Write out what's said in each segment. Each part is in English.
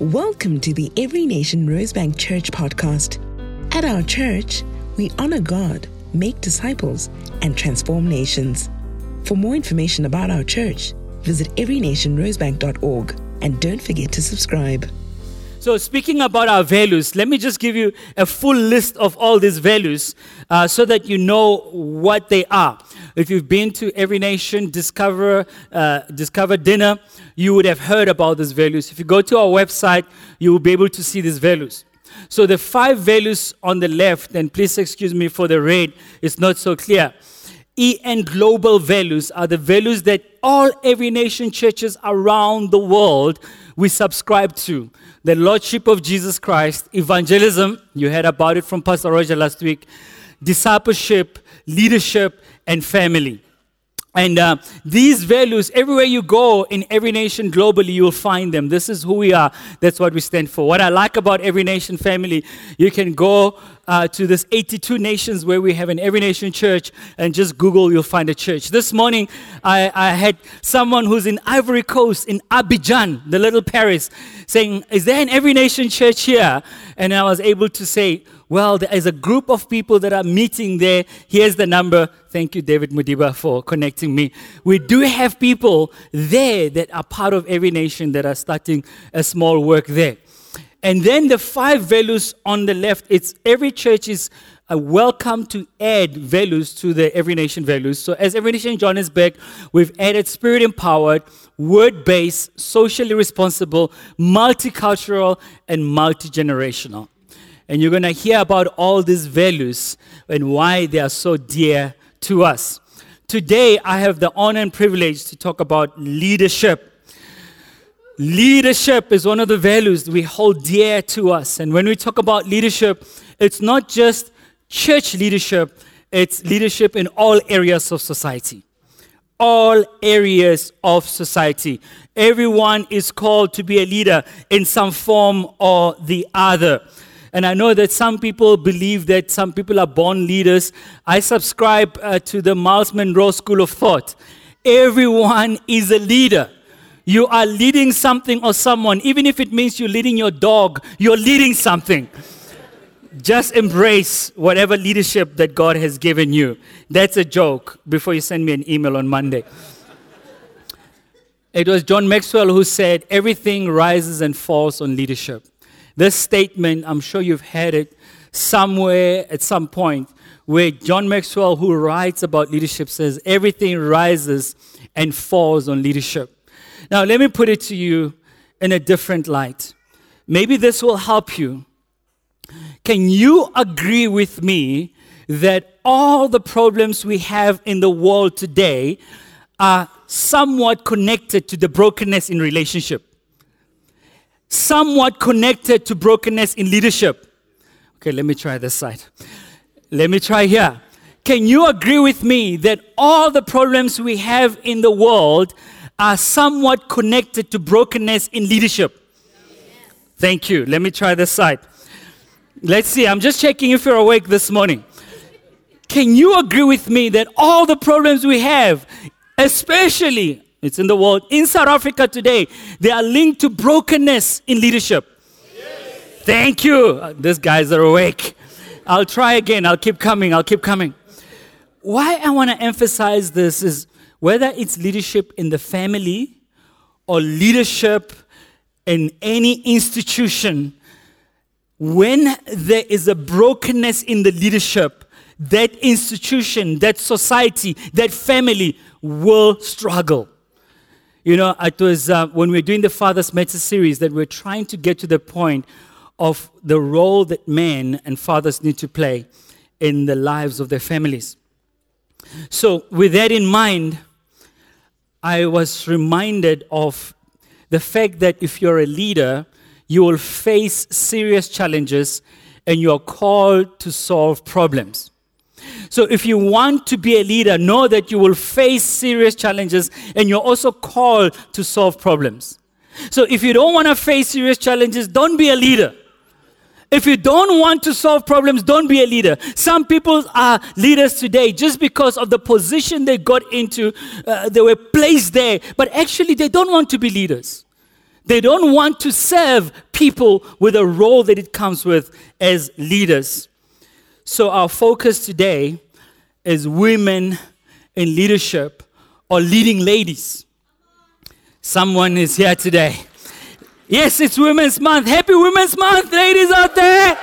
Welcome to the Every Nation Rosebank Church podcast. At our church, we honor God, make disciples, and transform nations. For more information about our church, visit everynationrosebank.org and don't forget to subscribe. So, speaking about our values, let me just give you a full list of all these values uh, so that you know what they are. If you've been to Every Nation Discover, uh, Discover Dinner, you would have heard about these values. If you go to our website, you will be able to see these values. So, the five values on the left, and please excuse me for the red, it's not so clear. E and global values are the values that all every nation churches around the world we subscribe to the Lordship of Jesus Christ, evangelism, you heard about it from Pastor Roger last week, discipleship, leadership, and family. And uh, these values, everywhere you go in every nation globally, you will find them. This is who we are. That's what we stand for. What I like about Every Nation family, you can go uh, to this 82 nations where we have an Every Nation church and just Google, you'll find a church. This morning, I, I had someone who's in Ivory Coast, in Abidjan, the little Paris, saying, Is there an Every Nation church here? And I was able to say, well, there is a group of people that are meeting there. Here's the number. Thank you, David Mudiba, for connecting me. We do have people there that are part of every nation that are starting a small work there. And then the five values on the left, it's every church is a welcome to add values to the Every Nation values. So, as Every Nation Johannesburg, we've added spirit empowered, word based, socially responsible, multicultural, and multi generational. And you're going to hear about all these values and why they are so dear to us. Today, I have the honor and privilege to talk about leadership. Leadership is one of the values we hold dear to us. And when we talk about leadership, it's not just church leadership, it's leadership in all areas of society. All areas of society. Everyone is called to be a leader in some form or the other. And I know that some people believe that some people are born leaders. I subscribe uh, to the Miles Munroe School of Thought. Everyone is a leader. You are leading something or someone, even if it means you're leading your dog, you're leading something. Just embrace whatever leadership that God has given you. That's a joke before you send me an email on Monday. It was John Maxwell who said, Everything rises and falls on leadership. This statement, I'm sure you've heard it somewhere at some point, where John Maxwell, who writes about leadership, says everything rises and falls on leadership. Now, let me put it to you in a different light. Maybe this will help you. Can you agree with me that all the problems we have in the world today are somewhat connected to the brokenness in relationship? Somewhat connected to brokenness in leadership. Okay, let me try this side. Let me try here. Can you agree with me that all the problems we have in the world are somewhat connected to brokenness in leadership? Thank you. Let me try this side. Let's see. I'm just checking if you're awake this morning. Can you agree with me that all the problems we have, especially it's in the world. In South Africa today, they are linked to brokenness in leadership. Yes. Thank you. Uh, these guys are awake. I'll try again. I'll keep coming. I'll keep coming. Why I want to emphasize this is whether it's leadership in the family or leadership in any institution, when there is a brokenness in the leadership, that institution, that society, that family will struggle. You know, it was uh, when we were doing the Fathers Matter series that we're trying to get to the point of the role that men and fathers need to play in the lives of their families. So, with that in mind, I was reminded of the fact that if you're a leader, you will face serious challenges and you are called to solve problems. So, if you want to be a leader, know that you will face serious challenges and you're also called to solve problems. So, if you don't want to face serious challenges, don't be a leader. If you don't want to solve problems, don't be a leader. Some people are leaders today just because of the position they got into, uh, they were placed there, but actually they don't want to be leaders. They don't want to serve people with a role that it comes with as leaders. So, our focus today is women in leadership or leading ladies. Someone is here today. Yes, it's Women's Month. Happy Women's Month, ladies out there.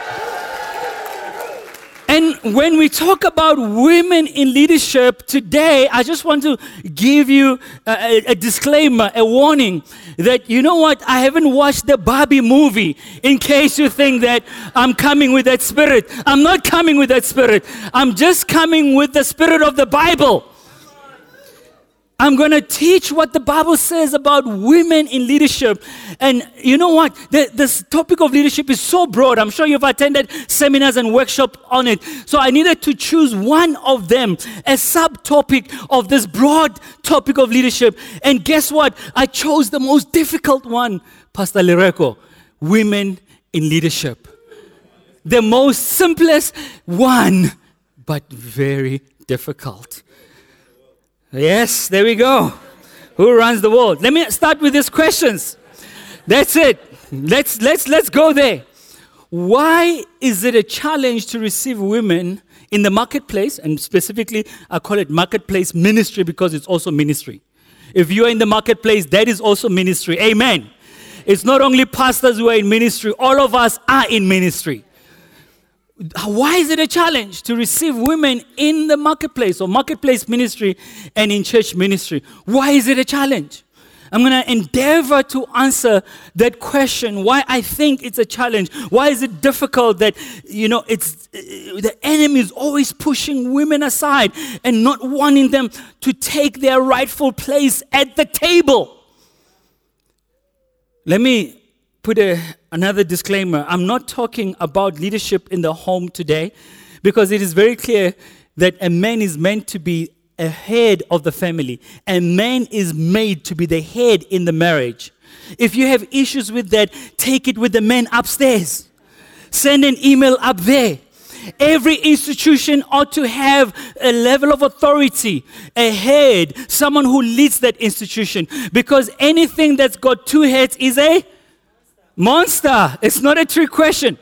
And when we talk about women in leadership today, I just want to give you a, a, disclaimer, a warning that you know what? I haven't watched the Barbie movie in case you think that I'm coming with that spirit. I'm not coming with that spirit. I'm just coming with the spirit of the Bible. I'm going to teach what the Bible says about women in leadership. And you know what? The, this topic of leadership is so broad. I'm sure you've attended seminars and workshops on it. So I needed to choose one of them, a subtopic of this broad topic of leadership. And guess what? I chose the most difficult one, Pastor Lereko women in leadership. The most simplest one, but very difficult. Yes, there we go. Who runs the world? Let me start with these questions. That's it. Let's let's let's go there. Why is it a challenge to receive women in the marketplace? And specifically, I call it marketplace ministry because it's also ministry. If you are in the marketplace, that is also ministry. Amen. It's not only pastors who are in ministry, all of us are in ministry why is it a challenge to receive women in the marketplace or marketplace ministry and in church ministry? Why is it a challenge? I'm going to endeavor to answer that question why I think it's a challenge. Why is it difficult that, you know, it's the enemy is always pushing women aside and not wanting them to take their rightful place at the table? Let me put a, another disclaimer. I'm not talking about leadership in the home today because it is very clear that a man is meant to be a head of the family. A man is made to be the head in the marriage. If you have issues with that, take it with the men upstairs. Send an email up there. Every institution ought to have a level of authority, a head, someone who leads that institution. Because anything that's got two heads is a Monster. It's not a trick question.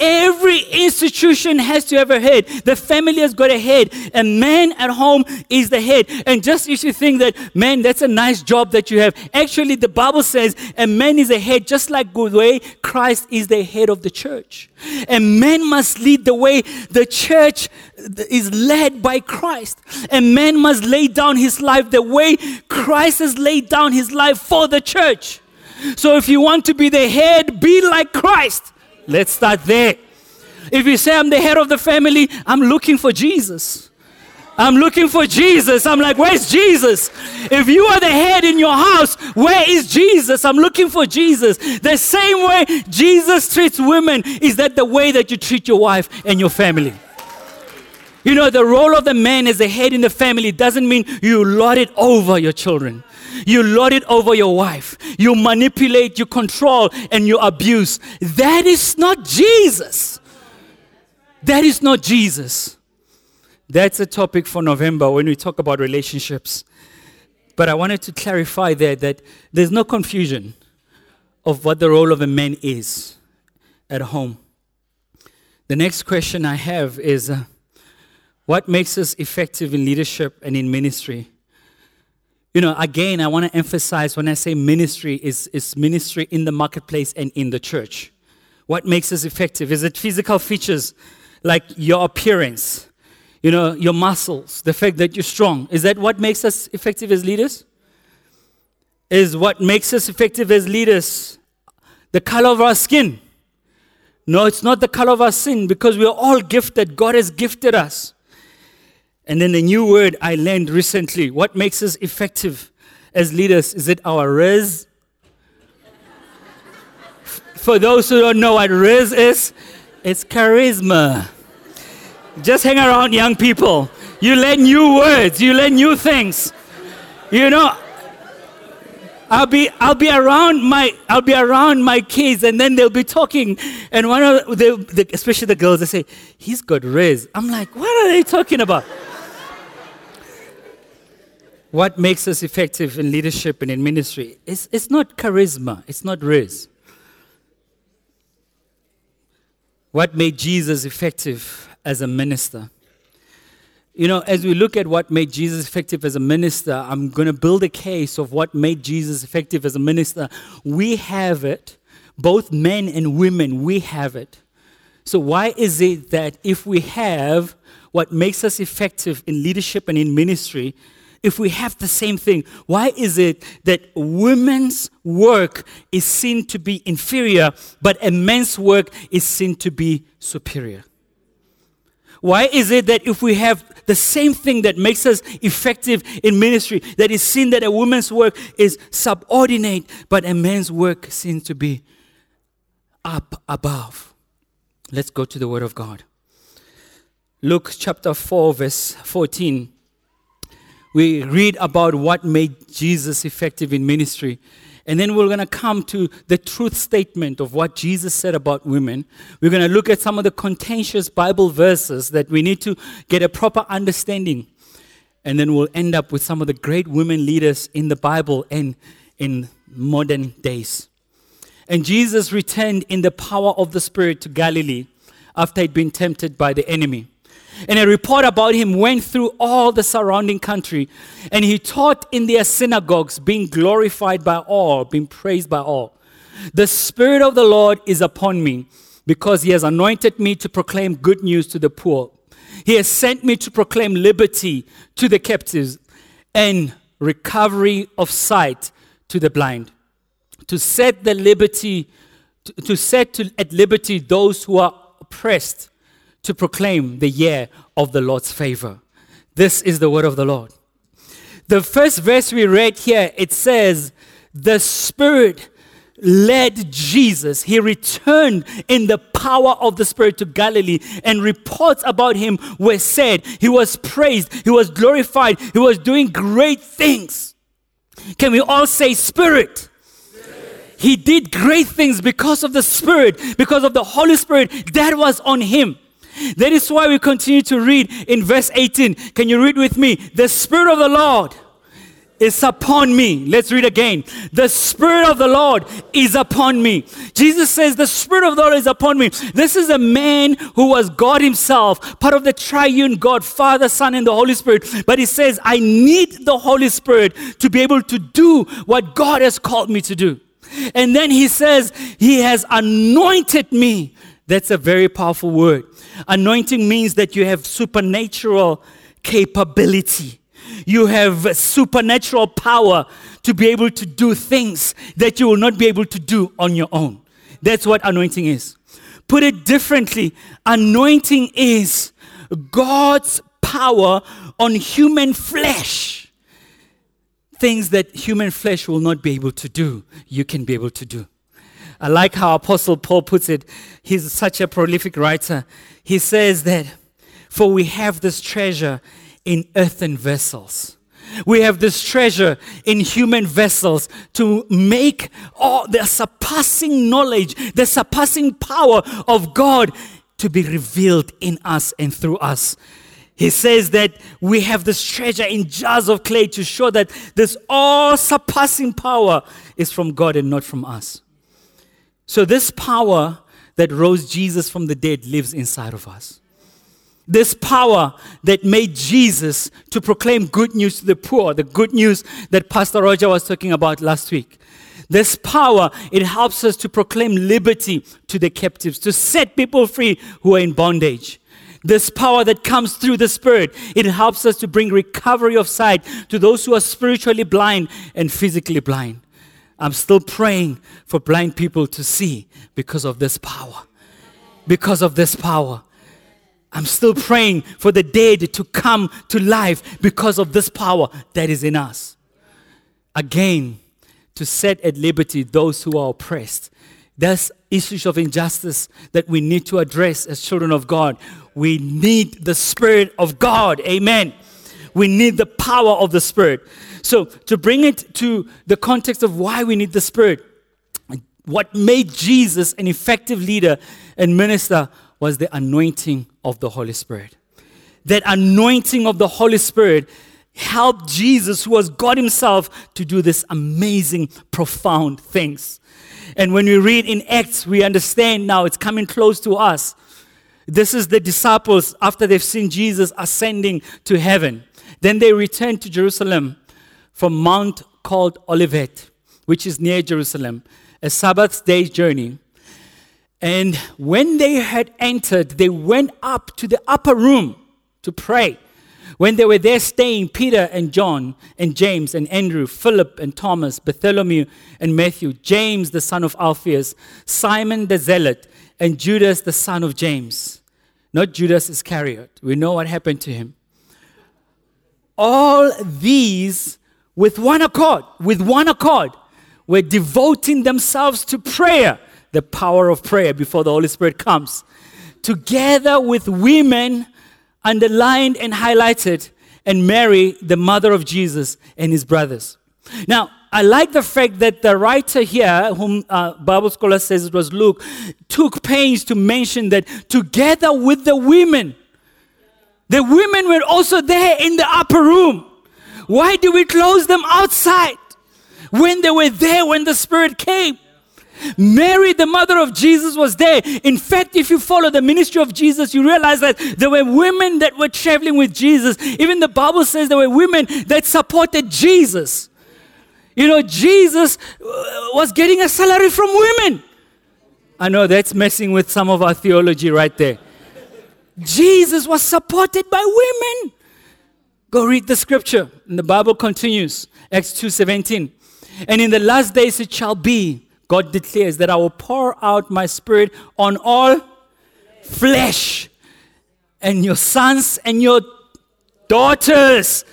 Every institution has to have a head. The family has got a head. A man at home is the head. And just if you think that, man, that's a nice job that you have. Actually, the Bible says a man is a head, just like the way Christ is the head of the church. A man must lead the way the church is led by Christ. A man must lay down his life the way Christ has laid down his life for the church. So if you want to be the head, be like Christ. Let's start there. If you say I'm the head of the family, I'm looking for Jesus. I'm looking for Jesus. I'm like, where's Jesus? If you are the head in your house, where is Jesus? I'm looking for Jesus. The same way Jesus treats women is that the way that you treat your wife and your family. You know, the role of the man as the head in the family doesn't mean you lord it over your children. You lord it over your wife. You manipulate, you control, and you abuse. That is not Jesus. That is not Jesus. That's a topic for November when we talk about relationships. But I wanted to clarify there that there's no confusion of what the role of a man is at home. The next question I have is uh, what makes us effective in leadership and in ministry? You know, again, I want to emphasize when I say ministry, is, is ministry in the marketplace and in the church. What makes us effective? Is it physical features like your appearance, you know, your muscles, the fact that you're strong? Is that what makes us effective as leaders? Is what makes us effective as leaders the color of our skin? No, it's not the color of our sin because we're all gifted. God has gifted us. And then the new word I learned recently what makes us effective as leaders? Is it our rizz? For those who don't know what rizz is, it's charisma. Just hang around young people. You learn new words, you learn new things. You know, I'll be I'll be around my I'll be around my kids and then they'll be talking and one of the, the especially the girls they say he's got rizz. I'm like, what are they talking about? What makes us effective in leadership and in ministry? It's, it's not charisma, it's not rizz. What made Jesus effective as a minister? You know, as we look at what made Jesus effective as a minister, I'm going to build a case of what made Jesus effective as a minister. We have it, both men and women, we have it. So, why is it that if we have what makes us effective in leadership and in ministry, if we have the same thing, why is it that women's work is seen to be inferior, but a man's work is seen to be superior? Why is it that if we have the same thing that makes us effective in ministry, that is seen that a woman's work is subordinate, but a man's work seems to be up above? Let's go to the Word of God. Luke chapter 4, verse 14. We read about what made Jesus effective in ministry. And then we're going to come to the truth statement of what Jesus said about women. We're going to look at some of the contentious Bible verses that we need to get a proper understanding. And then we'll end up with some of the great women leaders in the Bible and in modern days. And Jesus returned in the power of the Spirit to Galilee after he'd been tempted by the enemy. And a report about him went through all the surrounding country. And he taught in their synagogues, being glorified by all, being praised by all. The Spirit of the Lord is upon me because he has anointed me to proclaim good news to the poor. He has sent me to proclaim liberty to the captives and recovery of sight to the blind, to set the liberty, to, set to, at liberty those who are oppressed to proclaim the year of the Lord's favor. This is the word of the Lord. The first verse we read here, it says, The Spirit led Jesus. He returned in the power of the Spirit to Galilee, and reports about him were said. He was praised, he was glorified, he was doing great things. Can we all say, Spirit? He did great things because of the Spirit, because of the Holy Spirit that was on him. That is why we continue to read in verse 18. Can you read with me? The Spirit of the Lord is upon me. Let's read again. The Spirit of the Lord is upon me. Jesus says, The Spirit of the Lord is upon me. This is a man who was God Himself, part of the triune God, Father, Son, and the Holy Spirit. But he says, I need the Holy Spirit to be able to do what God has called me to do. And then he says, He has anointed me. That's a very powerful word. Anointing means that you have supernatural capability. You have supernatural power to be able to do things that you will not be able to do on your own. That's what anointing is. Put it differently, anointing is God's power on human flesh. Things that human flesh will not be able to do, you can be able to do. I like how Apostle Paul puts it. He's such a prolific writer. He says that, for we have this treasure in earthen vessels. We have this treasure in human vessels to make all the surpassing knowledge, the surpassing power of God to be revealed in us and through us. He says that we have this treasure in jars of clay to show that this all surpassing power is from God and not from us. So, this power that rose Jesus from the dead lives inside of us. This power that made Jesus to proclaim good news to the poor, the good news that Pastor Roger was talking about last week. This power, it helps us to proclaim liberty to the captives, to set people free who are in bondage. This power that comes through the Spirit, it helps us to bring recovery of sight to those who are spiritually blind and physically blind. I'm still praying for blind people to see because of this power. Because of this power. I'm still praying for the dead to come to life because of this power that is in us. Again, to set at liberty those who are oppressed. There's issues of injustice that we need to address as children of God. We need the Spirit of God. Amen. We need the power of the Spirit. So, to bring it to the context of why we need the Spirit, what made Jesus an effective leader and minister was the anointing of the Holy Spirit. That anointing of the Holy Spirit, helped Jesus, who was God Himself, to do this amazing, profound things. And when we read in Acts, we understand now it's coming close to us. This is the disciples after they've seen Jesus ascending to heaven. Then they returned to Jerusalem from Mount called Olivet, which is near Jerusalem, a Sabbath day's journey. And when they had entered, they went up to the upper room to pray. When they were there staying, Peter and John and James and Andrew, Philip and Thomas, Bartholomew and Matthew, James the son of Alphaeus, Simon the Zealot, and Judas the son of James. Not Judas Iscariot. We know what happened to him. All these with one accord, with one accord, were devoting themselves to prayer, the power of prayer before the Holy Spirit comes, together with women underlined and highlighted, and Mary, the mother of Jesus, and his brothers. Now, I like the fact that the writer here, whom uh, Bible scholar says it was Luke, took pains to mention that together with the women, the women were also there in the upper room. Why do we close them outside when they were there when the Spirit came? Mary, the mother of Jesus, was there. In fact, if you follow the ministry of Jesus, you realize that there were women that were traveling with Jesus. Even the Bible says there were women that supported Jesus. You know, Jesus uh, was getting a salary from women. I know that's messing with some of our theology right there. Jesus was supported by women. Go read the scripture. And the Bible continues. Acts 2:17. And in the last days it shall be, God declares, that I will pour out my spirit on all flesh. And your sons and your daughters,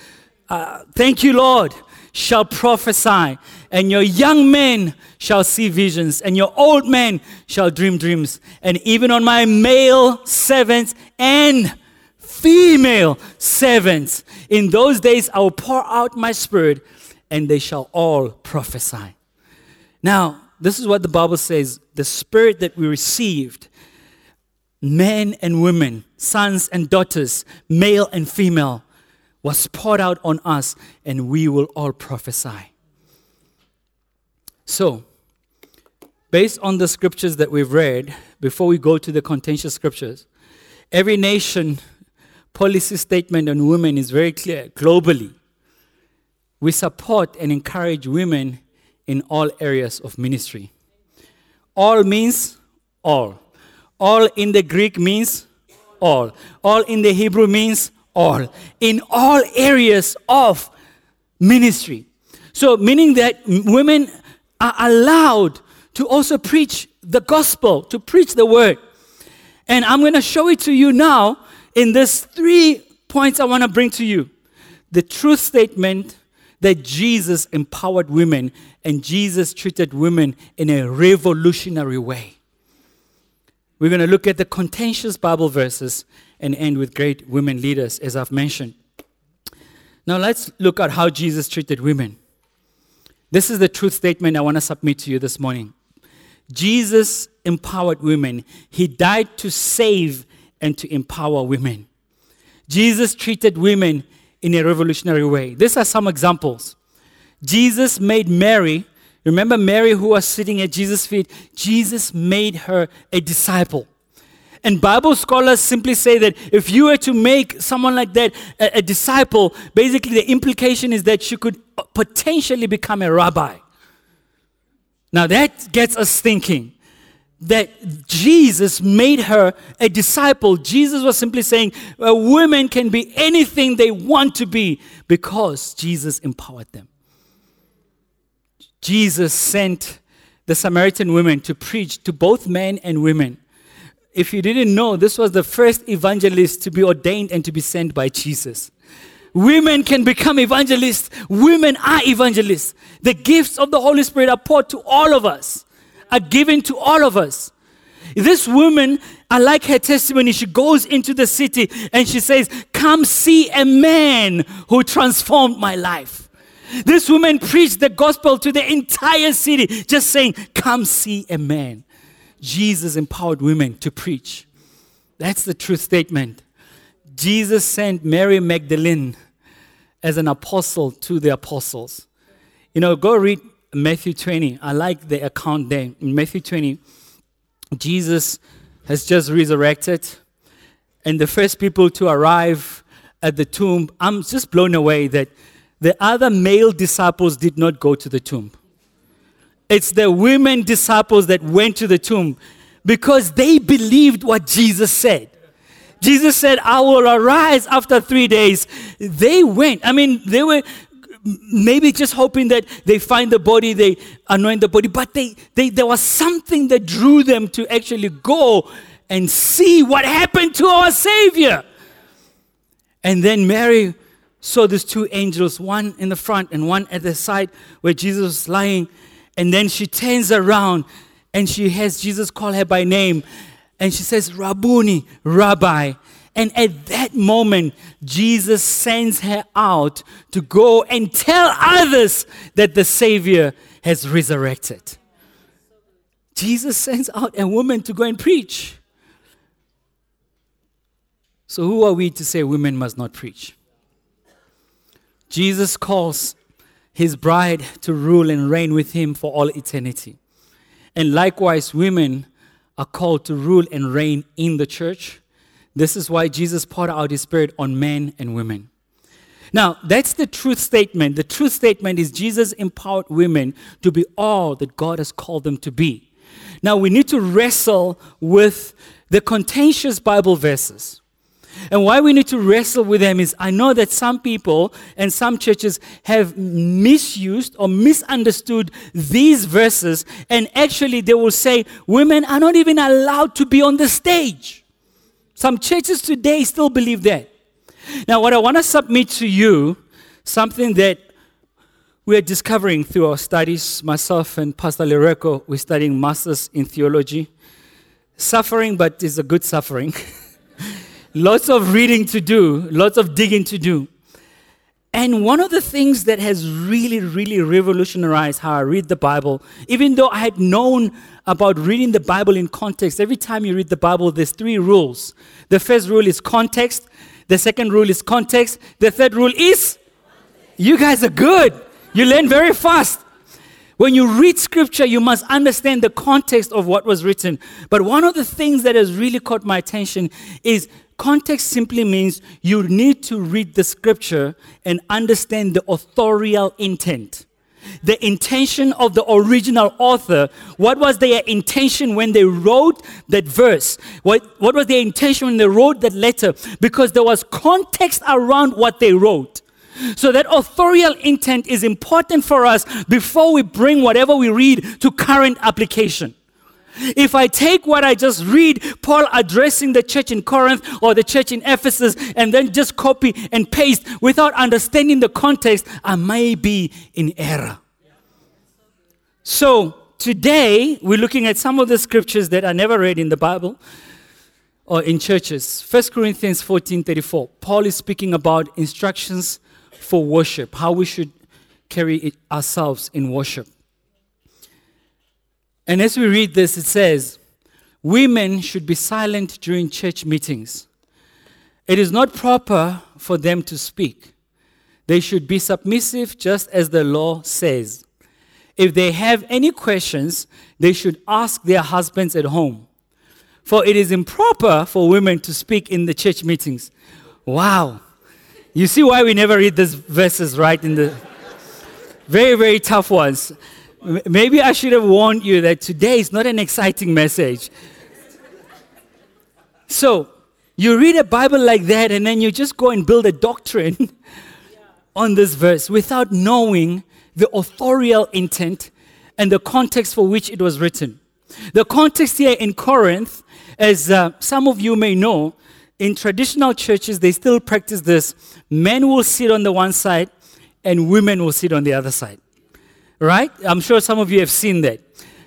uh, thank you, Lord, shall prophesy, and your young men shall see visions, and your old men shall dream dreams. And even on my male servants and female servants, in those days I will pour out my spirit, and they shall all prophesy. Now, this is what the Bible says the spirit that we received, men and women, sons and daughters, male and female, was poured out on us, and we will all prophesy. So, based on the scriptures that we've read, before we go to the contentious scriptures, every nation policy statement on women is very clear globally. We support and encourage women in all areas of ministry. All means all. All in the Greek means all. All in the Hebrew means all, in all areas of ministry. So, meaning that women are allowed to also preach the gospel, to preach the word. And I'm going to show it to you now in these three points I want to bring to you. The truth statement that Jesus empowered women and Jesus treated women in a revolutionary way. We're going to look at the contentious Bible verses and end with great women leaders, as I've mentioned. Now, let's look at how Jesus treated women. This is the truth statement I want to submit to you this morning. Jesus empowered women, He died to save and to empower women. Jesus treated women in a revolutionary way. These are some examples. Jesus made Mary, remember Mary who was sitting at Jesus' feet? Jesus made her a disciple. And Bible scholars simply say that if you were to make someone like that a, a disciple, basically the implication is that she could potentially become a rabbi. Now that gets us thinking that Jesus made her a disciple. Jesus was simply saying uh, women can be anything they want to be because Jesus empowered them. Jesus sent the Samaritan women to preach to both men and women if you didn't know, this was the first evangelist to be ordained and to be sent by Jesus. Women can become evangelists. Women are evangelists. The gifts of the Holy Spirit are poured to all of us, are given to all of us. This woman, I like her testimony. She goes into the city and she says, Come see a man who transformed my life. This woman preached the gospel to the entire city, just saying, Come see a man. Jesus empowered women to preach. That's the truth statement. Jesus sent Mary Magdalene, as an apostle to the apostles. You know, go read Matthew 20. I like the account there. In Matthew 20, Jesus has just resurrected, and the first people to arrive at the tomb, I'm just blown away that the other male disciples did not go to the tomb. It's the women disciples that went to the tomb because they believed what Jesus said. Jesus said, I will arise after three days. They went. I mean, they were maybe just hoping that they find the body, they anoint the body, but they, they, there was something that drew them to actually go and see what happened to our Savior. And then Mary saw these two angels, one in the front and one at the side where Jesus was lying. And then she turns around and she has Jesus call her by name and she says, Rabboni, Rabbi. And at that moment, Jesus sends her out to go and tell others that the Savior has resurrected. Jesus sends out a woman to go and preach. So, who are we to say women must not preach? Jesus calls his bride to rule and reign with him for all eternity. And likewise, women are called to rule and reign in the church. This is why Jesus poured out his spirit on men and women. Now, that's the truth statement. The truth statement is Jesus empowered women to be all that God has called them to be. Now, we need to wrestle with the contentious Bible verses. And why we need to wrestle with them is I know that some people and some churches have misused or misunderstood these verses, and actually they will say women are not even allowed to be on the stage. Some churches today still believe that. Now, what I want to submit to you, something that we are discovering through our studies, myself and Pastor Lereko, we're studying masters in theology. Suffering, but it's a good suffering. lots of reading to do, lots of digging to do. And one of the things that has really, really revolutionized how I read the Bible, even though I had known about reading the Bible in context, every time you read the Bible, there's three rules. The first rule is context, the second rule is context, the third rule is you guys are good. You learn very fast. When you read scripture, you must understand the context of what was written. But one of the things that has really caught my attention is Context simply means you need to read the scripture and understand the authorial intent. The intention of the original author. What was their intention when they wrote that verse? What, what was their intention when they wrote that letter? Because there was context around what they wrote. So that authorial intent is important for us before we bring whatever we read to current application. If I take what I just read, Paul addressing the church in Corinth or the church in Ephesus, and then just copy and paste without understanding the context, I may be in error. So, today we're looking at some of the scriptures that are never read in the Bible or in churches. 1 Corinthians 14 34. Paul is speaking about instructions for worship, how we should carry ourselves in worship. And as we read this, it says, Women should be silent during church meetings. It is not proper for them to speak. They should be submissive just as the law says. If they have any questions, they should ask their husbands at home. For it is improper for women to speak in the church meetings. Wow. You see why we never read these verses, right? In the very, very tough ones. Maybe I should have warned you that today is not an exciting message. So, you read a Bible like that, and then you just go and build a doctrine on this verse without knowing the authorial intent and the context for which it was written. The context here in Corinth, as uh, some of you may know, in traditional churches, they still practice this men will sit on the one side and women will sit on the other side. Right? I'm sure some of you have seen that.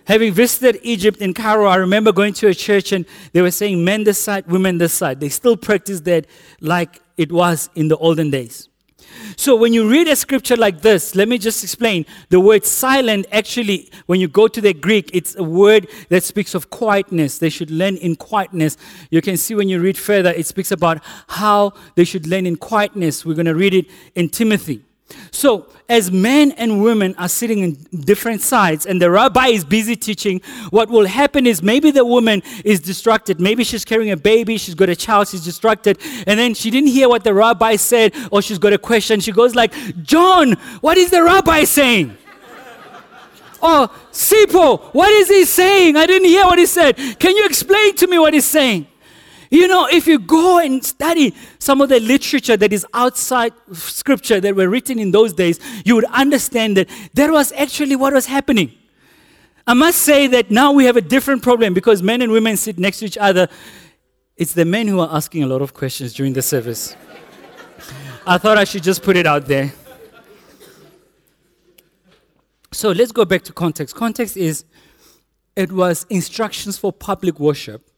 Having visited Egypt in Cairo, I remember going to a church and they were saying men this side, women this side. They still practice that like it was in the olden days. So when you read a scripture like this, let me just explain. The word silent actually, when you go to the Greek, it's a word that speaks of quietness. They should learn in quietness. You can see when you read further, it speaks about how they should learn in quietness. We're going to read it in Timothy. So, as men and women are sitting in different sides and the rabbi is busy teaching, what will happen is maybe the woman is distracted. Maybe she's carrying a baby, she's got a child, she's distracted, and then she didn't hear what the rabbi said, or she's got a question. She goes like, John, what is the rabbi saying? or Sipho, what is he saying? I didn't hear what he said. Can you explain to me what he's saying? You know, if you go and study some of the literature that is outside scripture that were written in those days, you would understand that that was actually what was happening. I must say that now we have a different problem because men and women sit next to each other. It's the men who are asking a lot of questions during the service. I thought I should just put it out there. So let's go back to context. Context is it was instructions for public worship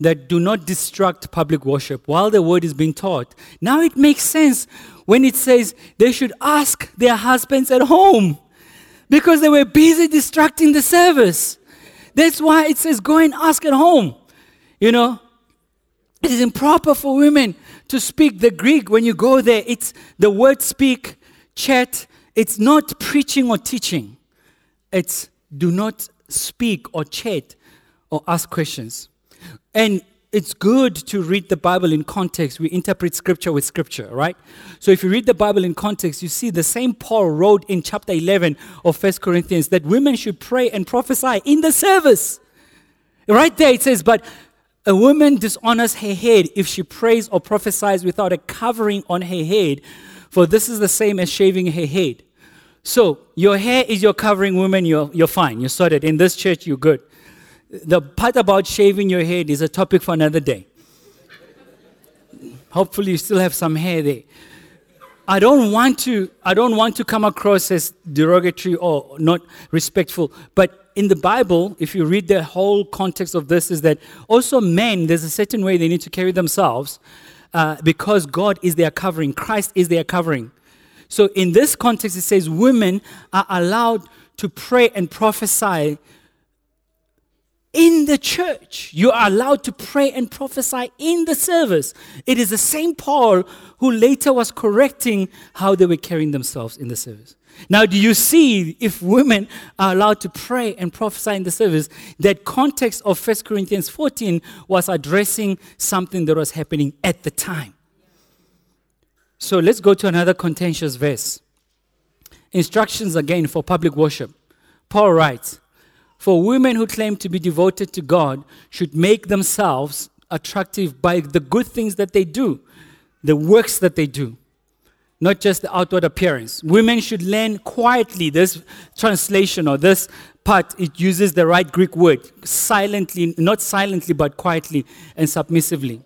that do not distract public worship while the word is being taught. Now it makes sense when it says they should ask their husbands at home because they were busy distracting the service. That's why it says go and ask at home. You know, it is improper for women to speak the Greek when you go there. It's the word speak, chat. It's not preaching or teaching. It's do not speak or chat or ask questions. And it's good to read the Bible in context. We interpret scripture with scripture, right? So if you read the Bible in context, you see the same Paul wrote in chapter 11 of First Corinthians that women should pray and prophesy in the service. Right there it says, but a woman dishonors her head if she prays or prophesies without a covering on her head, for this is the same as shaving her head. So your hair is your covering, woman, you're, you're fine. You're sorted. In this church, you're good the part about shaving your head is a topic for another day. Hopefully, you still have some hair there. I don't want to. I don't want to come across as derogatory or not respectful. But in the Bible, if you read the whole context of this, is that also men. There's a certain way they need to carry themselves, uh, because God is their covering. Christ is their covering. So in this context, it says women are allowed to pray and prophesy in the church. You are allowed to pray and prophesy in the service. It is the same Paul who later was correcting how they were carrying themselves in the service. Now, do you see if women are allowed to pray and prophesy in the service, that context of 1 Corinthians 14 was addressing something that was happening at the time. So let's go to another contentious verse. Instructions again for public worship. Paul writes, for women who claim to be devoted to God should make themselves attractive by the good things that they do, the works that they do, not just the outward appearance. Women should learn quietly. This translation or this part, it uses the right Greek word silently, not silently, but quietly and submissively.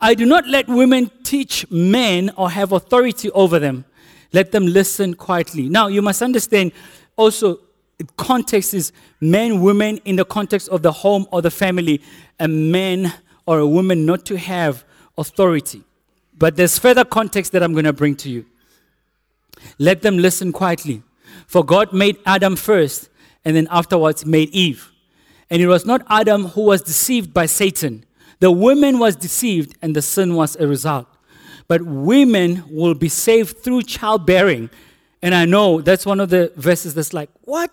I do not let women teach men or have authority over them. Let them listen quietly. Now, you must understand also context is men, women in the context of the home or the family, a man or a woman not to have authority. But there's further context that I'm going to bring to you. Let them listen quietly. For God made Adam first, and then afterwards made Eve. And it was not Adam who was deceived by Satan. The woman was deceived, and the sin was a result. But women will be saved through childbearing. And I know that's one of the verses that's like, what?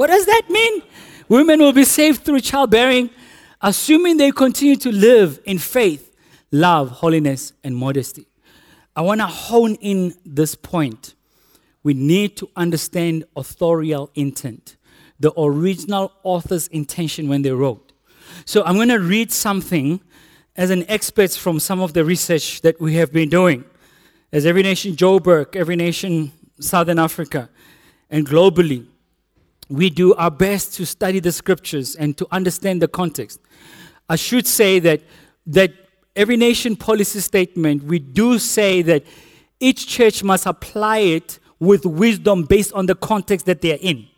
What does that mean? Women will be saved through childbearing, assuming they continue to live in faith, love, holiness, and modesty. I want to hone in this point. We need to understand authorial intent, the original author's intention when they wrote. So I'm going to read something as an expert from some of the research that we have been doing. As Every Nation Joburg, Every Nation Southern Africa, and globally, we do our best to study the scriptures and to understand the context. I should say that, that every nation policy statement, we do say that each church must apply it with wisdom based on the context that they are in.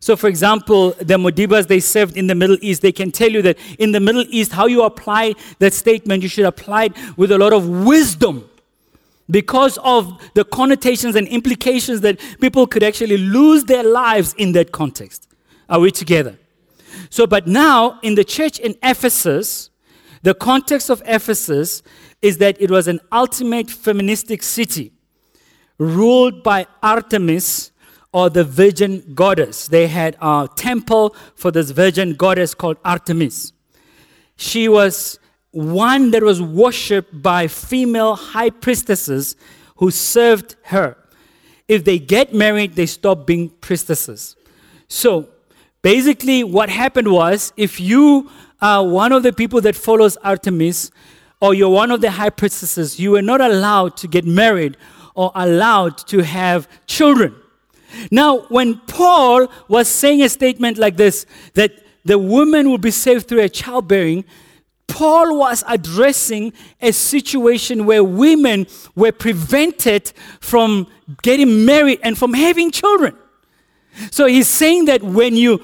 So, for example, the Modibas they served in the Middle East, they can tell you that in the Middle East, how you apply that statement, you should apply it with a lot of wisdom because of the connotations and implications that people could actually lose their lives in that context. Are we together? So, but now in the church in Ephesus, the context of Ephesus is that it was an ultimate feministic city ruled by Artemis or the virgin goddess. They had a temple for this virgin goddess called Artemis. She was one that was worshipped by female high priestesses who served her. If they get married, they stop being priestesses. So basically, what happened was if you are one of the people that follows Artemis, or you're one of the high priestesses, you were not allowed to get married or allowed to have children. Now, when Paul was saying a statement like this, that the woman will be saved through a childbearing, Paul was addressing a situation where women were prevented from getting married and from having children. So he's saying that when you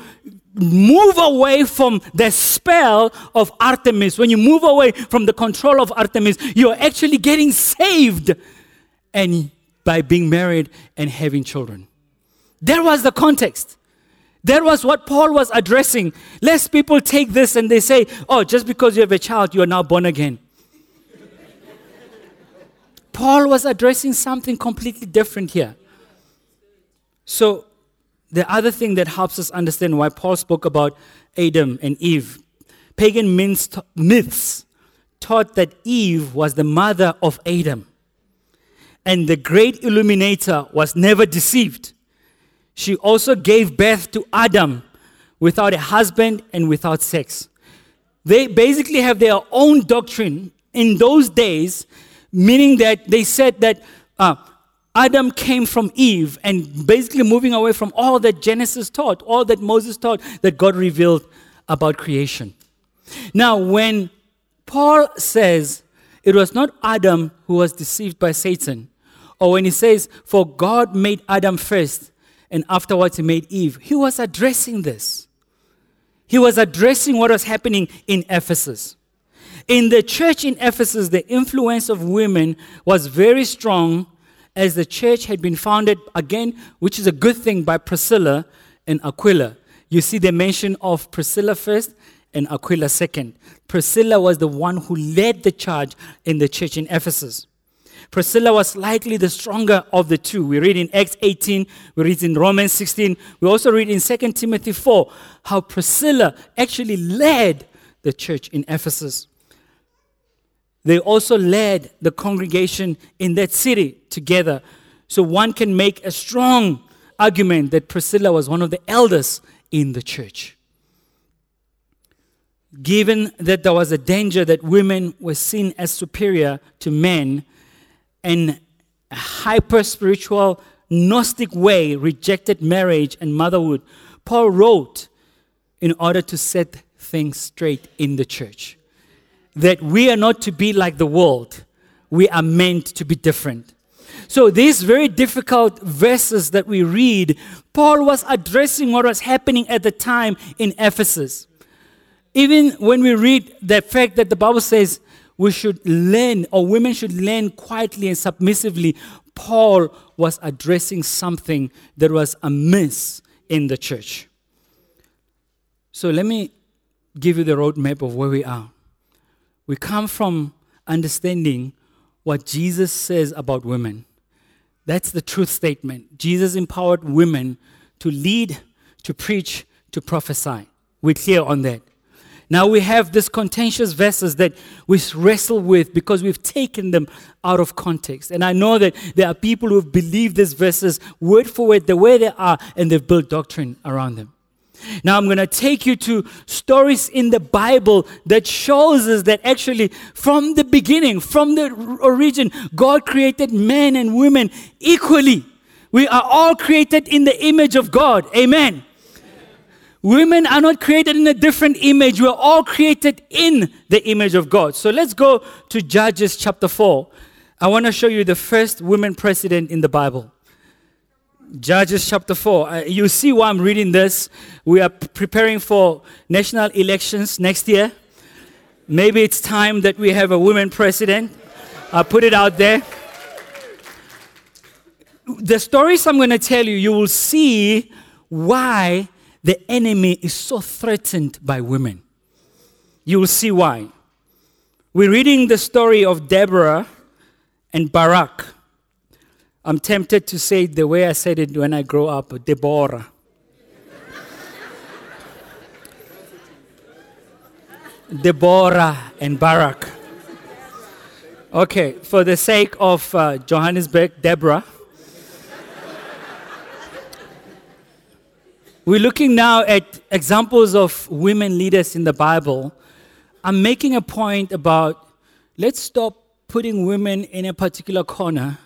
move away from the spell of Artemis, when you move away from the control of Artemis, you're actually getting saved and by being married and having children. That was the context. That was what Paul was addressing. Lest people take this and they say, oh, just because you have a child, you are now born again. Paul was addressing something completely different here. So, the other thing that helps us understand why Paul spoke about Adam and Eve pagan myths taught that Eve was the mother of Adam. And the great illuminator was never deceived she also gave birth to Adam without a husband and without sex. They basically have their own doctrine in those days, meaning that they said that uh, Adam came from Eve, and basically moving away from all that Genesis taught, all that Moses taught, that God revealed about creation. Now, when Paul says it was not Adam who was deceived by Satan, or when he says, For God made Adam first, and afterwards he made Eve. He was addressing this. He was addressing what was happening in Ephesus. In the church in Ephesus, the influence of women was very strong as the church had been founded again, which is a good thing, by Priscilla and Aquila. You see the mention of Priscilla first and Aquila second. Priscilla was the one who led the charge in the church in Ephesus. Priscilla was likely the stronger of the two. We read in Acts 18, we read in Romans 16, we also read in 2 Timothy 4 how Priscilla actually led the church in Ephesus. They also led the congregation in that city together. So one can make a strong argument that Priscilla was one of the elders in the church. Given that there was a danger that women were seen as superior to men, and a hyper spiritual, Gnostic way rejected marriage and motherhood, Paul wrote in order to set things straight in the church. That we are not to be like the world, we are meant to be different. So, these very difficult verses that we read, Paul was addressing what was happening at the time in Ephesus. Even when we read the fact that the Bible says we should learn, or women should learn quietly and submissively. Paul was addressing something that was amiss in the church. So let me give you the roadmap of where we are. We come from understanding what Jesus says about women. That's the truth statement. Jesus empowered women to lead, to preach, to prophesy. We're clear on that. Now we have these contentious verses that we wrestle with because we've taken them out of context. And I know that there are people who've believed these verses word for word the way they are, and they've built doctrine around them. Now I'm going to take you to stories in the Bible that shows us that actually from the beginning, from the origin, God created men and women equally. We are all created in the image of God. Amen. Women are not created in a different image. We're all created in the image of God. So let's go to Judges chapter 4. I want to show you the first women president in the Bible. Judges chapter 4. Uh, you see why I'm reading this. We are preparing for national elections next year. Maybe it's time that we have a women president. I'll put it out there. the stories I'm going to tell you, you will see why the enemy is so threatened by women. You will see why. We're reading the story of Deborah and Barak. I'm tempted to say it the way I said it when I grow up Deborah. Deborah and Barak. Okay, for the sake of uh, Johannesburg, Deborah. We're looking now at examples of women leaders in the Bible. I'm making a point about let's stop putting women in a particular corner.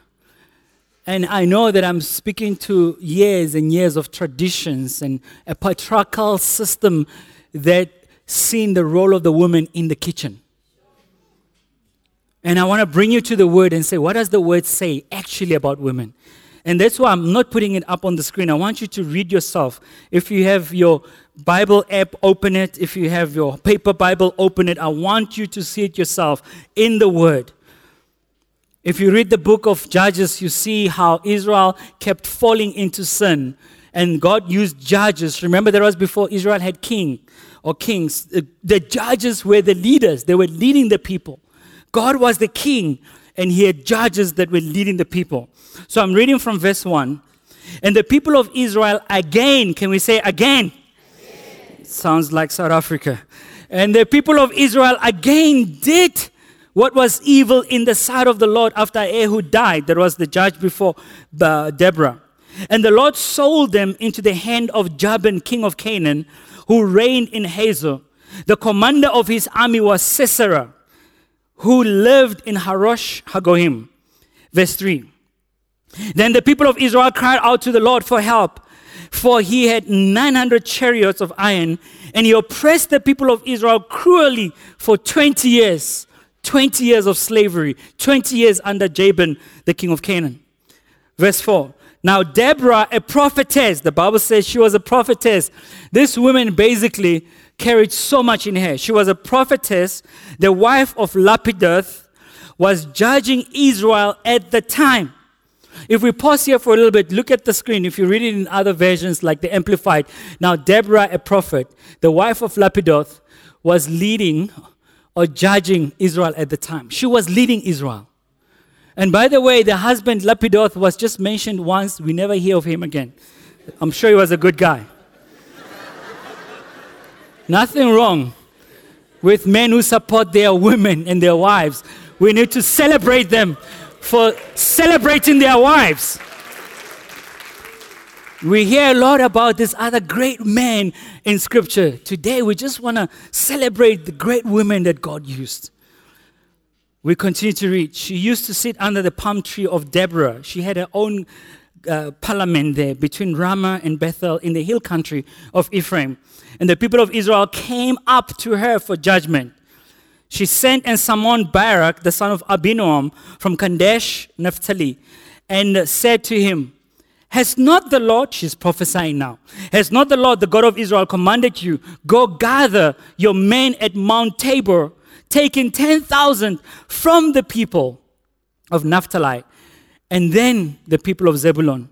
And I know that I'm speaking to years and years of traditions and a patriarchal system that seen the role of the woman in the kitchen. And I want to bring you to the word and say, what does the word say actually about women? And that's why I'm not putting it up on the screen. I want you to read yourself. If you have your Bible app, open it. If you have your paper Bible, open it. I want you to see it yourself in the Word. If you read the book of Judges, you see how Israel kept falling into sin. And God used judges. Remember, there was before Israel had king or kings. The judges were the leaders, they were leading the people. God was the king, and he had judges that were leading the people. So I'm reading from verse 1. And the people of Israel again, can we say again? again. Sounds like South Africa. And the people of Israel again did what was evil in the sight of the Lord after Ehud died. That was the judge before uh, Deborah. And the Lord sold them into the hand of Jabin, king of Canaan, who reigned in Hazor. The commander of his army was Sisera who lived in Harosh Hagoyim. Verse 3. Then the people of Israel cried out to the Lord for help, for he had 900 chariots of iron, and he oppressed the people of Israel cruelly for 20 years. 20 years of slavery, 20 years under Jabin, the king of Canaan. Verse 4. Now, Deborah, a prophetess, the Bible says she was a prophetess. This woman basically carried so much in her. She was a prophetess, the wife of Lapidoth, was judging Israel at the time. If we pause here for a little bit, look at the screen. If you read it in other versions like the Amplified, now Deborah, a prophet, the wife of Lapidoth, was leading or judging Israel at the time. She was leading Israel. And by the way, the husband Lapidoth was just mentioned once. We never hear of him again. I'm sure he was a good guy. Nothing wrong with men who support their women and their wives. We need to celebrate them for celebrating their wives. We hear a lot about this other great man in Scripture. Today, we just want to celebrate the great women that God used. We continue to read. She used to sit under the palm tree of Deborah. She had her own uh, parliament there between Ramah and Bethel in the hill country of Ephraim. And the people of Israel came up to her for judgment. She sent and summoned Barak, the son of Abinoam, from Kadesh, Naphtali, and said to him, Has not the Lord, she's prophesying now, has not the Lord, the God of Israel, commanded you, go gather your men at Mount Tabor, taking 10,000 from the people of Naphtali, and then the people of Zebulun.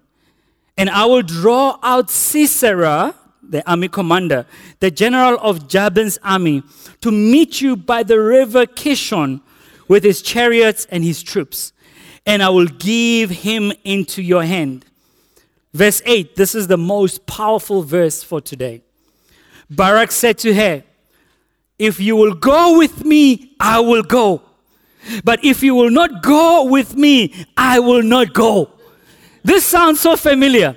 And I will draw out Sisera, the army commander, the general of Jabin's army, to meet you by the river Kishon with his chariots and his troops, and I will give him into your hand. Verse 8, this is the most powerful verse for today. Barak said to her, If you will go with me, I will go. But if you will not go with me, I will not go. This sounds so familiar.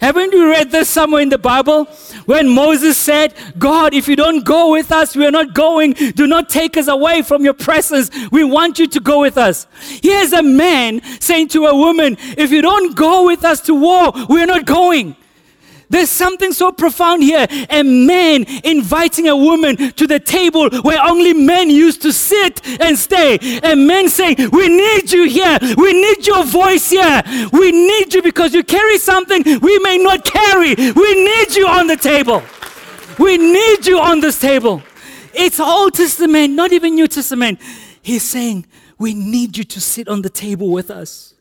Haven't you read this somewhere in the Bible? When Moses said, God, if you don't go with us, we are not going. Do not take us away from your presence. We want you to go with us. Here's a man saying to a woman, if you don't go with us to war, we are not going. There's something so profound here. A man inviting a woman to the table where only men used to sit and stay. A man saying, We need you here. We need your voice here. We need you because you carry something we may not carry. We need you on the table. We need you on this table. It's Old Testament, not even New Testament. He's saying, We need you to sit on the table with us.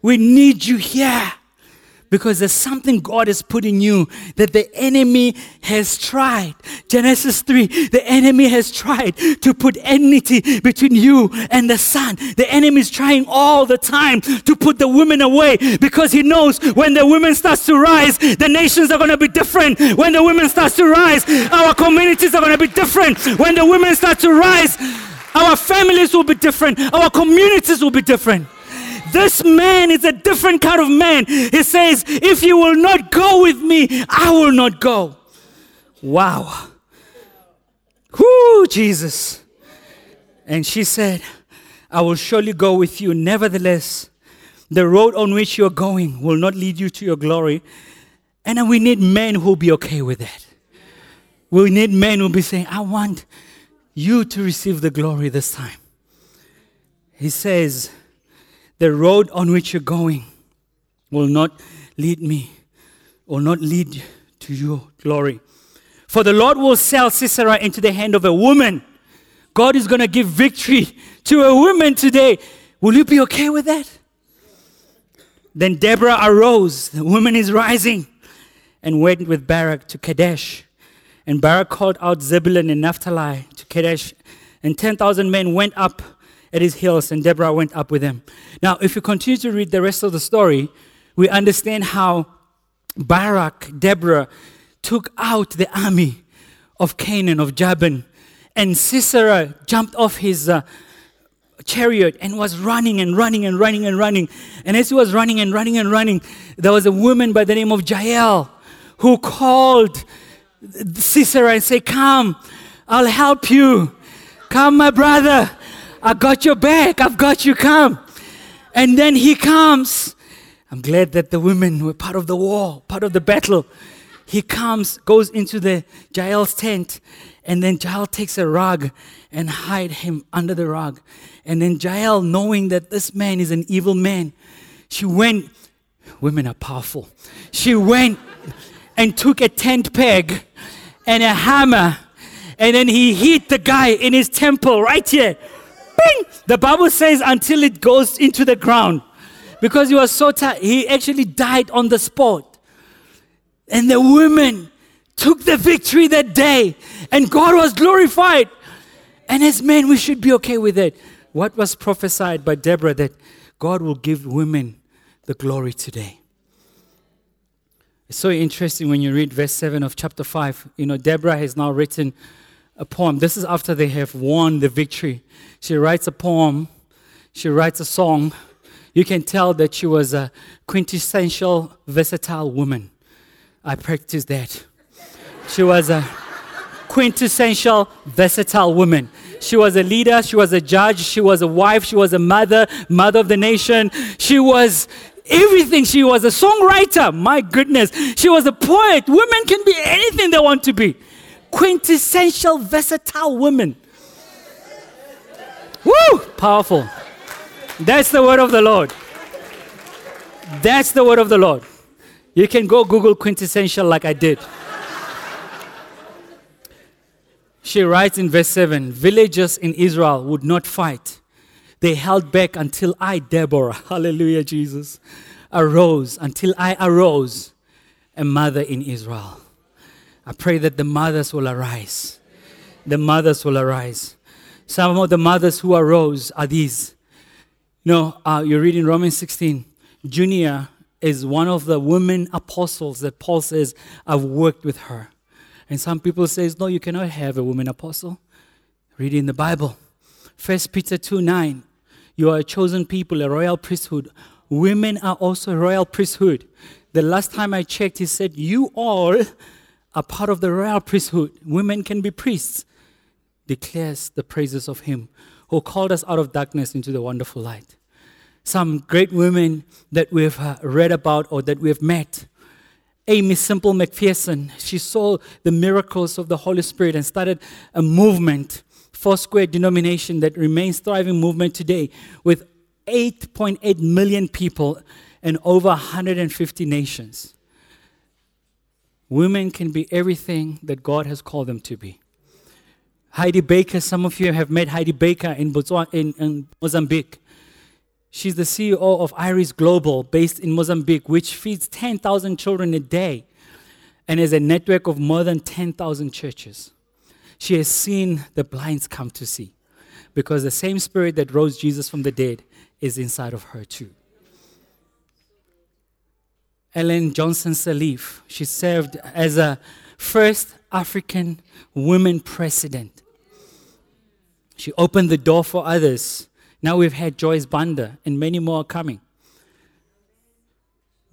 We need you here because there's something God has put in you that the enemy has tried. Genesis 3 the enemy has tried to put enmity between you and the son. The enemy is trying all the time to put the women away because he knows when the women starts to rise, the nations are going to be different. When the women starts to rise, our communities are going to be different. When the women start to rise, our families will be different. Our communities will be different. This man is a different kind of man. He says, If you will not go with me, I will not go. Wow. Whoo, Jesus. And she said, I will surely go with you. Nevertheless, the road on which you're going will not lead you to your glory. And we need men who will be okay with that. We need men who will be saying, I want you to receive the glory this time. He says, the road on which you're going will not lead me, will not lead to your glory. For the Lord will sell Sisera into the hand of a woman. God is going to give victory to a woman today. Will you be okay with that? Then Deborah arose, the woman is rising, and went with Barak to Kadesh. And Barak called out Zebulun and Naphtali to Kadesh, and 10,000 men went up at his heels, and Deborah went up with him. Now, if you continue to read the rest of the story, we understand how Barak, Deborah, took out the army of Canaan, of Jabin, and Sisera jumped off his uh, chariot and was running and running and running and running. And as he was running and running and running, there was a woman by the name of Jael who called Sisera and said, Come, I'll help you. Come, my brother. I got your back. I've got you. Come. And then he comes. I'm glad that the women were part of the war, part of the battle. He comes, goes into the Jael's tent, and then Jael takes a rug and hide him under the rug. And then Jael, knowing that this man is an evil man, she went. Women are powerful. She went and took a tent peg and a hammer, and then he hit the guy in his temple right here The Bible says until it goes into the ground. Because he was so tired, he actually died on the spot. And the women took the victory that day, and God was glorified. And as men, we should be okay with it. What was prophesied by Deborah that God will give women the glory today? It's so interesting when you read verse 7 of chapter 5. You know, Deborah has now written a poem. This is after they have won the victory. She writes a poem, she writes a song. You can tell that she was a quintessential, versatile woman. I practiced that. She was a quintessential, versatile woman. She was a leader, she was a judge, she was a wife, she was a mother, mother of the nation. She was everything. She was a songwriter. My goodness. She was a poet. Women can be anything they want to be quintessential, versatile woman. Woo! Powerful. That's the word of the Lord. That's the word of the Lord. You can go Google quintessential like I did. she writes in verse 7 Villagers in Israel would not fight. They held back until I, Deborah, hallelujah, Jesus, arose, until I arose, a mother in Israel. I pray that the mothers will arise. The mothers will arise. Some of the mothers who arose are these. You know, uh, you read in Romans 16, Junia is one of the women apostles that Paul says, I've worked with her. And some people say, no, you cannot have a woman apostle. Read in the Bible. 1 Peter 2 9, you are a chosen people, a royal priesthood. Women are also a royal priesthood. The last time I checked, he said, You all are part of the royal priesthood. Women can be priests. Declares the praises of Him who called us out of darkness into the wonderful light. Some great women that we've uh, read about or that we've met. Aimee Semple McPherson, she saw the miracles of the Holy Spirit and started a movement, Foursquare denomination that remains thriving movement today with 8.8 million people in over 150 nations. Women can be everything that God has called them to be. Heidi Baker, some of you have met Heidi Baker in, Botswana, in, in Mozambique. She's the CEO of Iris Global, based in Mozambique, which feeds 10,000 children a day and has a network of more than 10,000 churches. She has seen the blinds come to see because the same spirit that rose Jesus from the dead is inside of her too. Ellen Johnson Sirleaf, she served as a first African woman president. She opened the door for others now we've had Joyce Banda and many more coming.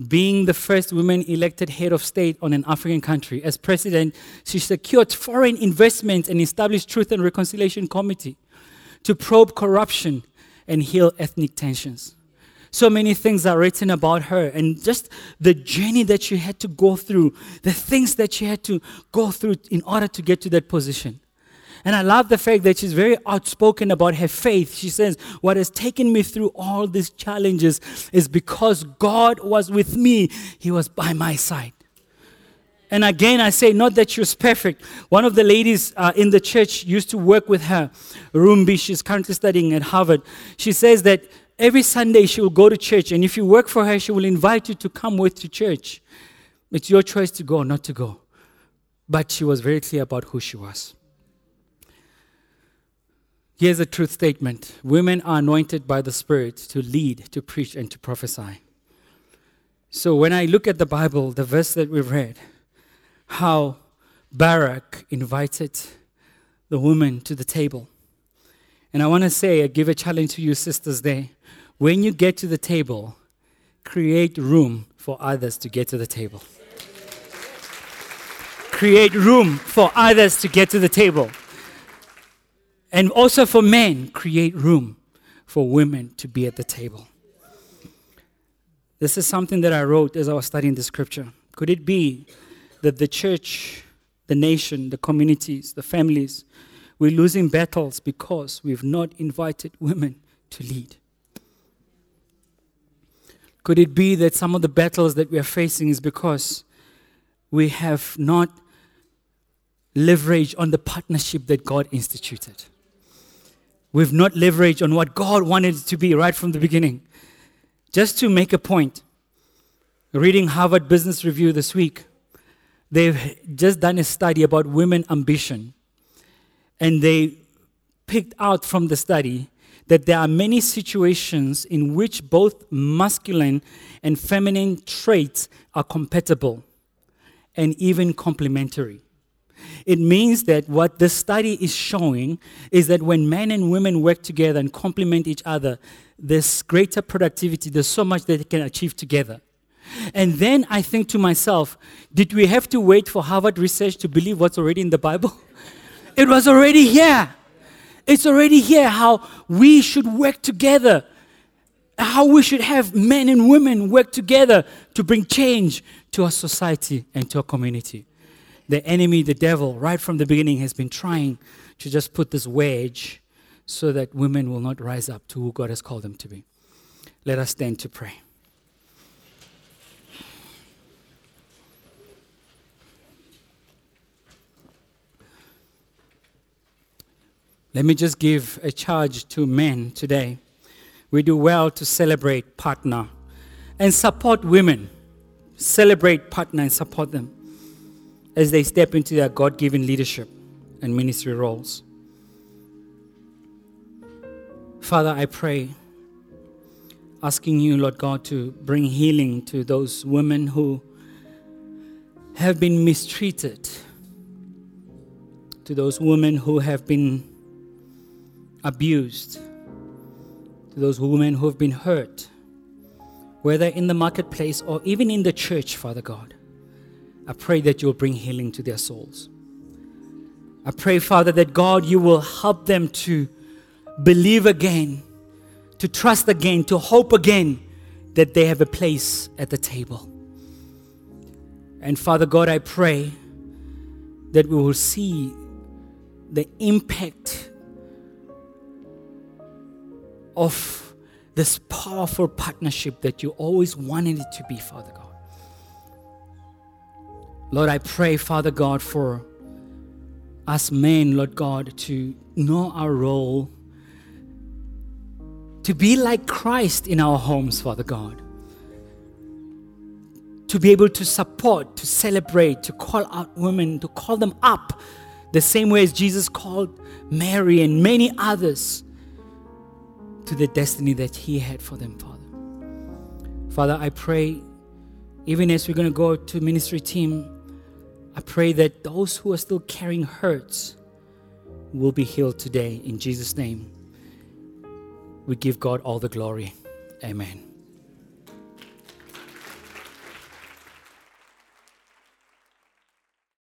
Being the first woman elected head of state on an African country, as president, she secured foreign investment and established Truth and Reconciliation Committee to probe corruption and heal ethnic tensions. So many things are written about her, and just the journey that she had to go through, the things that she had to go through in order to get to that position. And I love the fact that she's very outspoken about her faith. She says, What has taken me through all these challenges is because God was with me, He was by my side. And again, I say, not that she was perfect. One of the ladies uh, in the church used to work with her, Rumbi. She's currently studying at Harvard. She says that every Sunday she will go to church, and if you work for her, she will invite you to come with to church. It's your choice to go or not to go. But she was very clear about who she was. Here's a truth statement Women are anointed by the Spirit to lead, to preach, and to prophesy. So when I look at the Bible, the verse that we've read, how Barak invited the woman to the table. And I want to say, I give a challenge to you, sisters, there. When you get to the table, create room for others to get to the table. create room for others to get to the table. And also for men, create room for women to be at the table. This is something that I wrote as I was studying the scripture. Could it be that the church, the nation, the communities, the families, we're losing battles because we've not invited women to lead? Could it be that some of the battles that we are facing is because we have not leveraged on the partnership that God instituted? We've not leveraged on what God wanted it to be right from the beginning. Just to make a point, reading Harvard Business Review this week, they've just done a study about women ambition. And they picked out from the study that there are many situations in which both masculine and feminine traits are compatible and even complementary. It means that what the study is showing is that when men and women work together and complement each other, there's greater productivity. There's so much that they can achieve together. And then I think to myself, did we have to wait for Harvard research to believe what's already in the Bible? It was already here. It's already here how we should work together, how we should have men and women work together to bring change to our society and to our community the enemy, the devil, right from the beginning has been trying to just put this wedge so that women will not rise up to who God has called them to be. Let us stand to pray. Let me just give a charge to men today. We do well to celebrate, partner, and support women. Celebrate, partner, and support them as they step into their God given leadership and ministry roles. Father, I pray, asking you, Lord God, to bring healing to those women who have been mistreated, to those women who have been abused, to those women who have been hurt, whether in the marketplace or even in the church, Father God. I pray that you'll bring healing to their souls. I pray, Father, that God, you will help them to believe again, to trust again, to hope again that they have a place at the table. And Father God, I pray that we will see the impact of this powerful partnership that you always wanted it to be, Father God. Lord, I pray, Father God, for us men, Lord God, to know our role to be like Christ in our homes, Father God. To be able to support, to celebrate, to call out women, to call them up, the same way as Jesus called Mary and many others to the destiny that He had for them, Father. Father, I pray, even as we're going to go to ministry team, I pray that those who are still carrying hurts will be healed today in Jesus' name. We give God all the glory. Amen.